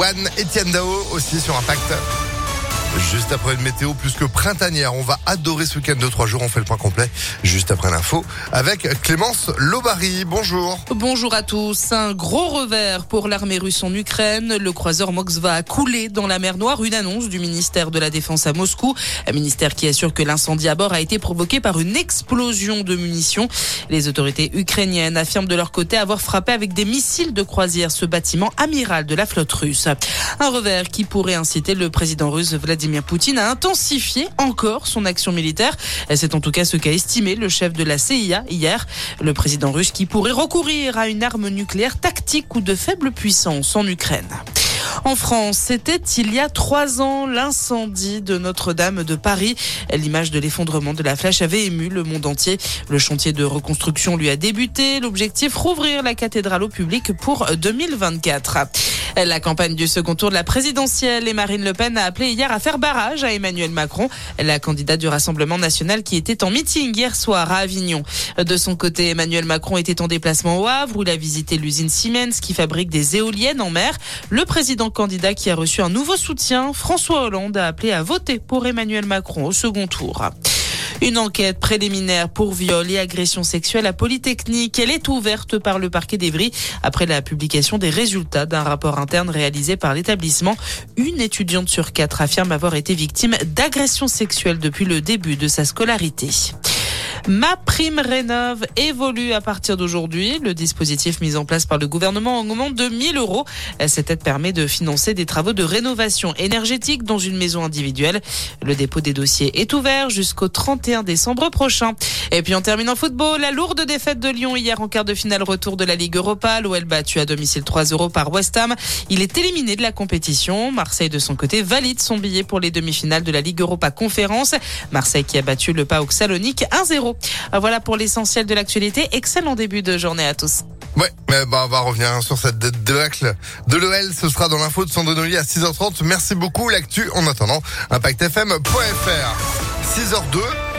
One, Etienne Dao aussi sur Impact. Juste après une météo plus que printanière, on va adorer ce week-end de trois jours. On fait le point complet juste après l'info avec Clémence Lobary. Bonjour. Bonjour à tous. Un gros revers pour l'armée russe en Ukraine. Le croiseur Moskva a coulé dans la mer Noire. Une annonce du ministère de la Défense à Moscou. Un ministère qui assure que l'incendie à bord a été provoqué par une explosion de munitions. Les autorités ukrainiennes affirment de leur côté avoir frappé avec des missiles de croisière ce bâtiment amiral de la flotte russe. Un revers qui pourrait inciter le président russe Vladimir Vladimir Poutine a intensifié encore son action militaire. C'est en tout cas ce qu'a estimé le chef de la CIA hier. Le président russe qui pourrait recourir à une arme nucléaire tactique ou de faible puissance en Ukraine. En France, c'était il y a trois ans l'incendie de Notre-Dame de Paris. L'image de l'effondrement de la flèche avait ému le monde entier. Le chantier de reconstruction lui a débuté. L'objectif, rouvrir la cathédrale au public pour 2024. La campagne du second tour de la présidentielle et Marine Le Pen a appelé hier à faire barrage à Emmanuel Macron, la candidate du Rassemblement national qui était en meeting hier soir à Avignon. De son côté, Emmanuel Macron était en déplacement au Havre où il a visité l'usine Siemens qui fabrique des éoliennes en mer. Le président candidat qui a reçu un nouveau soutien, François Hollande, a appelé à voter pour Emmanuel Macron au second tour. Une enquête préliminaire pour viol et agression sexuelle à Polytechnique. Elle est ouverte par le parquet d'Evry après la publication des résultats d'un rapport interne réalisé par l'établissement. Une étudiante sur quatre affirme avoir été victime d'agression sexuelle depuis le début de sa scolarité. Ma prime rénove évolue à partir d'aujourd'hui. Le dispositif mis en place par le gouvernement augmente de 1000 euros. Cette aide permet de financer des travaux de rénovation énergétique dans une maison individuelle. Le dépôt des dossiers est ouvert jusqu'au 31 décembre prochain. Et puis en football. La lourde défaite de Lyon hier en quart de finale retour de la Ligue Europa. L'OL battu à domicile 3 euros par West Ham. Il est éliminé de la compétition. Marseille de son côté valide son billet pour les demi-finales de la Ligue Europa Conférence. Marseille qui a battu le PAOK Salonique 1-0. Euh, voilà pour l'essentiel de l'actualité. Excellent début de journée à tous. Ouais, mais bah, on va revenir sur cette débâcle de l'OL. Ce sera dans l'info de Sandonoli à 6h30. Merci beaucoup. L'actu en attendant, impactfm.fr. 6h02.